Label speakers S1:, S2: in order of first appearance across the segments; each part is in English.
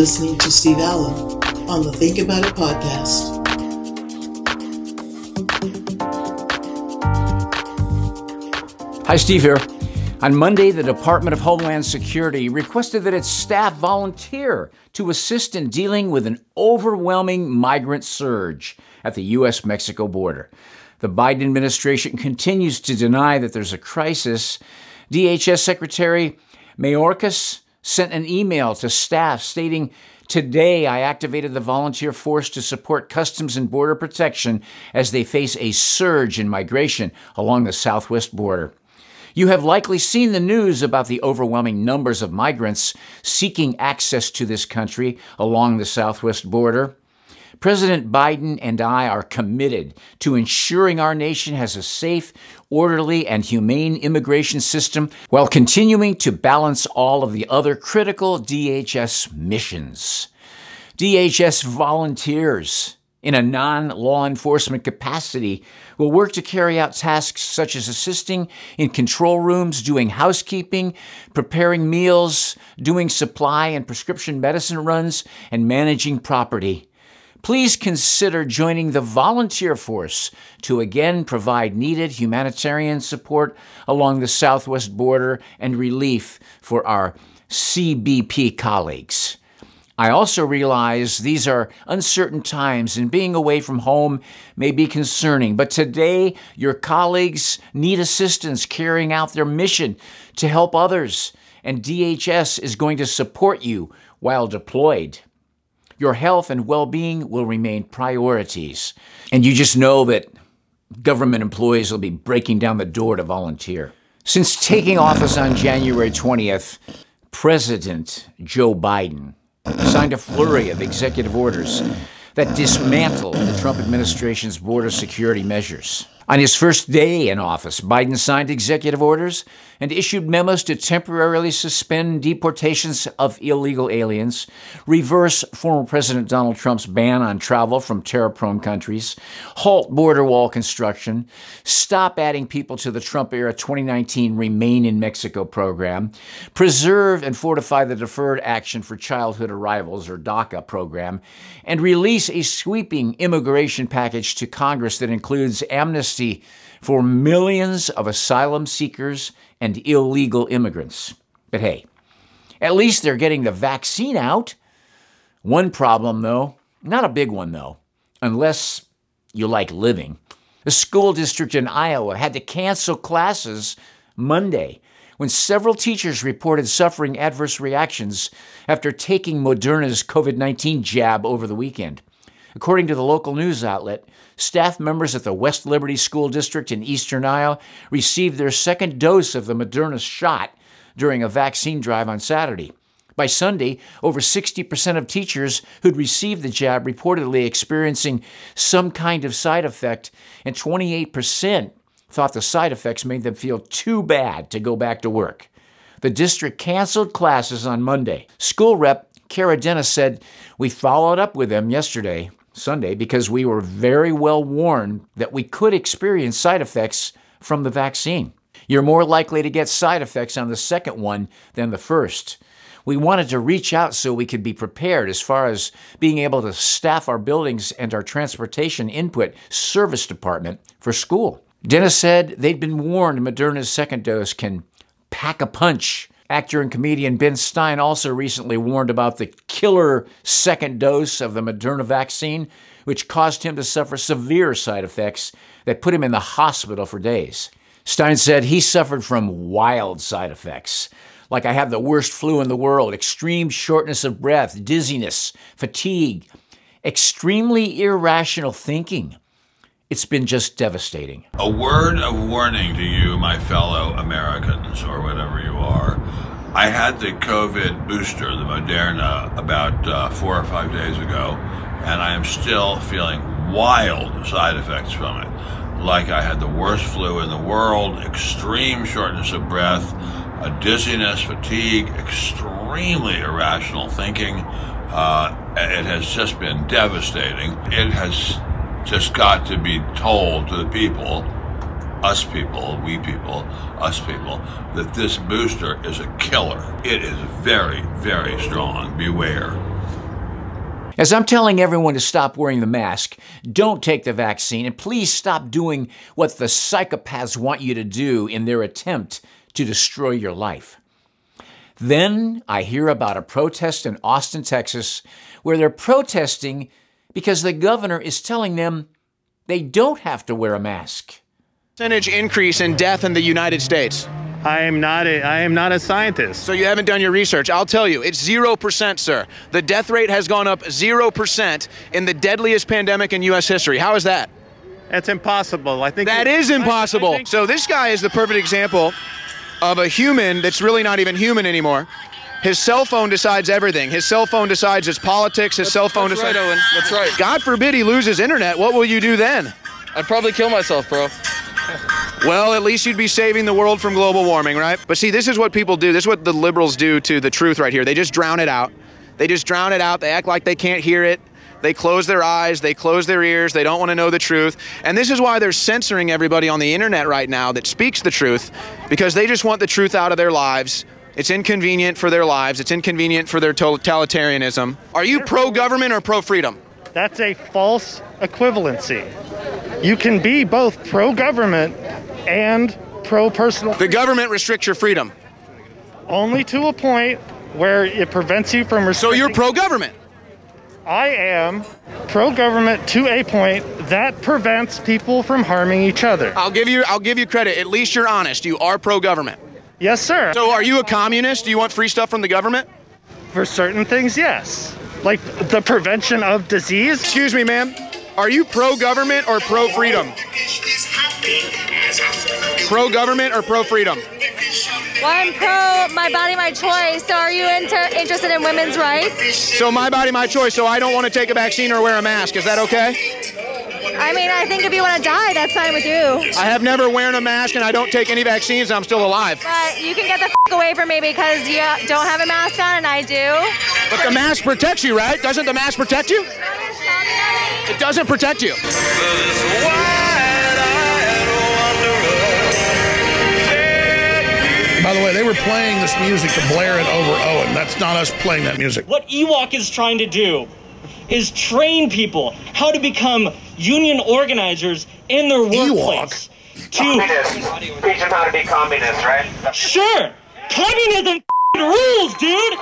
S1: Listening to Steve Allen on the Think About It podcast.
S2: Hi, Steve here. On Monday, the Department of Homeland Security requested that its staff volunteer to assist in dealing with an overwhelming migrant surge at the U.S. Mexico border. The Biden administration continues to deny that there's a crisis. DHS Secretary Mayorkas sent an email to staff stating, Today, I activated the volunteer force to support Customs and Border Protection as they face a surge in migration along the southwest border. You have likely seen the news about the overwhelming numbers of migrants seeking access to this country along the southwest border. President Biden and I are committed to ensuring our nation has a safe, orderly, and humane immigration system while continuing to balance all of the other critical DHS missions. DHS volunteers in a non law enforcement capacity will work to carry out tasks such as assisting in control rooms, doing housekeeping, preparing meals, doing supply and prescription medicine runs, and managing property. Please consider joining the volunteer force to again provide needed humanitarian support along the southwest border and relief for our CBP colleagues. I also realize these are uncertain times and being away from home may be concerning, but today your colleagues need assistance carrying out their mission to help others, and DHS is going to support you while deployed. Your health and well being will remain priorities, and you just know that government employees will be breaking down the door to volunteer. Since taking office on January 20th, President Joe Biden signed a flurry of executive orders that dismantle the Trump administration's border security measures. On his first day in office, Biden signed executive orders and issued memos to temporarily suspend deportations of illegal aliens, reverse former President Donald Trump's ban on travel from terror prone countries, halt border wall construction, stop adding people to the Trump era 2019 Remain in Mexico program, preserve and fortify the Deferred Action for Childhood Arrivals, or DACA program, and release a sweeping immigration package to Congress that includes amnesty for millions of asylum seekers and illegal immigrants. But hey, at least they're getting the vaccine out. One problem, though, not a big one, though, unless you like living. A school district in Iowa had to cancel classes Monday when several teachers reported suffering adverse reactions after taking Moderna's COVID 19 jab over the weekend. According to the local news outlet, staff members at the West Liberty School District in eastern Iowa received their second dose of the Moderna shot during a vaccine drive on Saturday. By Sunday, over 60% of teachers who'd received the jab reportedly experiencing some kind of side effect, and 28% thought the side effects made them feel too bad to go back to work. The district canceled classes on Monday. School rep Kara Dennis said, We followed up with them yesterday Sunday because we were very well warned that we could experience side effects from the vaccine. You're more likely to get side effects on the second one than the first. We wanted to reach out so we could be prepared as far as being able to staff our buildings and our transportation input service department for school. Dennis said they'd been warned Moderna's second dose can pack a punch Actor and comedian Ben Stein also recently warned about the killer second dose of the Moderna vaccine, which caused him to suffer severe side effects that put him in the hospital for days. Stein said he suffered from wild side effects, like I have the worst flu in the world, extreme shortness of breath, dizziness, fatigue, extremely irrational thinking. It's been just devastating.
S3: A word of warning to you, my fellow Americans, or whatever you are. I had the COVID booster, the Moderna, about uh, four or five days ago, and I am still feeling wild side effects from it. Like I had the worst flu in the world, extreme shortness of breath, a dizziness, fatigue, extremely irrational thinking. Uh, it has just been devastating. It has just got to be told to the people us people, we people, us people, that this booster is a killer. It is very, very strong. Beware.
S2: As I'm telling everyone to stop wearing the mask, don't take the vaccine, and please stop doing what the psychopaths want you to do in their attempt to destroy your life. Then I hear about a protest in Austin, Texas, where they're protesting because the governor is telling them they don't have to wear a mask.
S4: Percentage increase in death in the United States.
S5: I am not a I am not a scientist.
S4: So you haven't done your research. I'll tell you, it's 0%, sir. The death rate has gone up 0% in the deadliest pandemic in US history. How is that?
S5: That's impossible. I think
S4: That
S5: it-
S4: is
S5: I- I
S4: impossible.
S5: think-
S4: So this guy is the perfect example of a human that's really not even human anymore. His cell phone decides everything. His cell phone decides his politics. His cell phone
S6: That's right,
S4: decides.
S6: Owen. That's right.
S4: God forbid he loses internet. What will you do then?
S6: I'd probably kill myself, bro.
S4: Well, at least you'd be saving the world from global warming, right? But see, this is what people do. This is what the liberals do to the truth right here. They just drown it out. They just drown it out. They act like they can't hear it. They close their eyes, they close their ears, they don't want to know the truth. And this is why they're censoring everybody on the internet right now that speaks the truth because they just want the truth out of their lives. It's inconvenient for their lives, it's inconvenient for their totalitarianism. Are you pro government or pro freedom?
S5: That's a false equivalency. You can be both pro government and pro personal
S4: The government restricts your freedom.
S5: only to a point where it prevents you from
S4: So you're pro government.
S5: I am pro government to a point that prevents people from harming each other.
S4: I'll give you I'll give you credit. At least you're honest. You are pro government.
S5: Yes, sir.
S4: So are you a communist? Do you want free stuff from the government?
S5: For certain things, yes. Like the prevention of disease.
S4: Excuse me, ma'am. Are you pro government or pro freedom? Pro government or pro freedom?
S7: Well, I'm pro my body, my choice. So are you inter- interested in women's rights?
S4: So my body, my choice. So I don't want to take a vaccine or wear a mask. Is that okay?
S7: I mean, I think if you want to die, that's fine with you.
S4: I have never worn a mask and I don't take any vaccines. I'm still alive.
S7: But you can get the f- away from me because you don't have a mask on and I do.
S4: But the mask protects you, right? Doesn't the mask protect you? It doesn't protect you.
S8: By the way, they were playing this music to blare it over Owen. That's not us playing that music.
S9: What Ewok is trying to do is train people how to become union organizers in their workplace. To
S10: Teach them how to be communists, right?
S9: sure, communism f***ing rules, dude.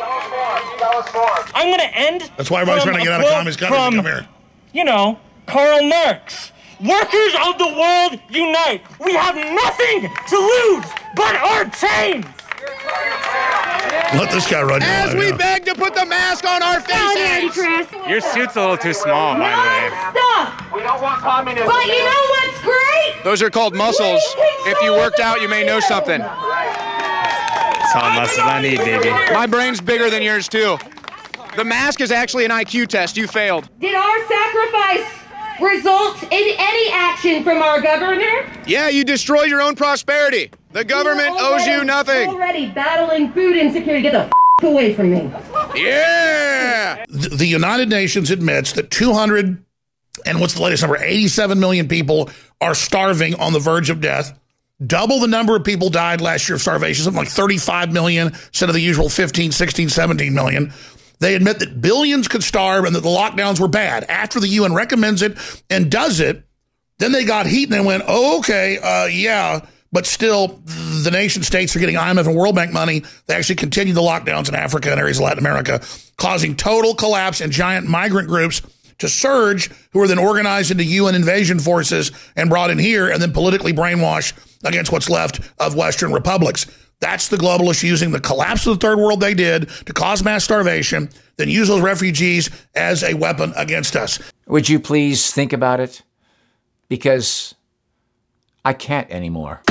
S9: I'm gonna end.
S8: That's why everybody's
S9: from
S8: trying to get out of
S9: quote
S8: communist countries and
S9: from,
S8: come here.
S9: You know, Karl Marx. Workers of the world unite. We have nothing to lose but our chains.
S8: Let this guy run
S4: As we
S8: yeah.
S4: beg to put the mask on our faces.
S5: Your suit's a little too small, by the way.
S7: Stop!
S10: We don't want communism.
S7: But you know what's great?
S4: Those are called muscles. If you worked out, you may know something.
S5: That's all muscles I need, baby.
S4: My brain's bigger than yours, too. The mask is actually an IQ test. You failed.
S11: Did our sacrifice result in any action from our governor?
S4: Yeah, you destroy your own prosperity. The government
S11: You're
S4: owes you nothing.
S11: Already battling food insecurity. Get the f- away from me.
S4: Yeah.
S8: The the United Nations admits that 200 and what's the latest number? 87 million people are starving on the verge of death. Double the number of people died last year of starvation, something like 35 million instead of the usual 15, 16, 17 million. They admit that billions could starve and that the lockdowns were bad. After the UN recommends it and does it, then they got heat and they went, oh, okay, uh, yeah, but still, the nation states are getting IMF and World Bank money. They actually continue the lockdowns in Africa and areas of Latin America, causing total collapse and giant migrant groups to surge, who are then organized into UN invasion forces and brought in here and then politically brainwashed against what's left of Western republics. That's the globalists using the collapse of the third world they did to cause mass starvation, then use those refugees as a weapon against us.
S2: Would you please think about it? Because I can't anymore.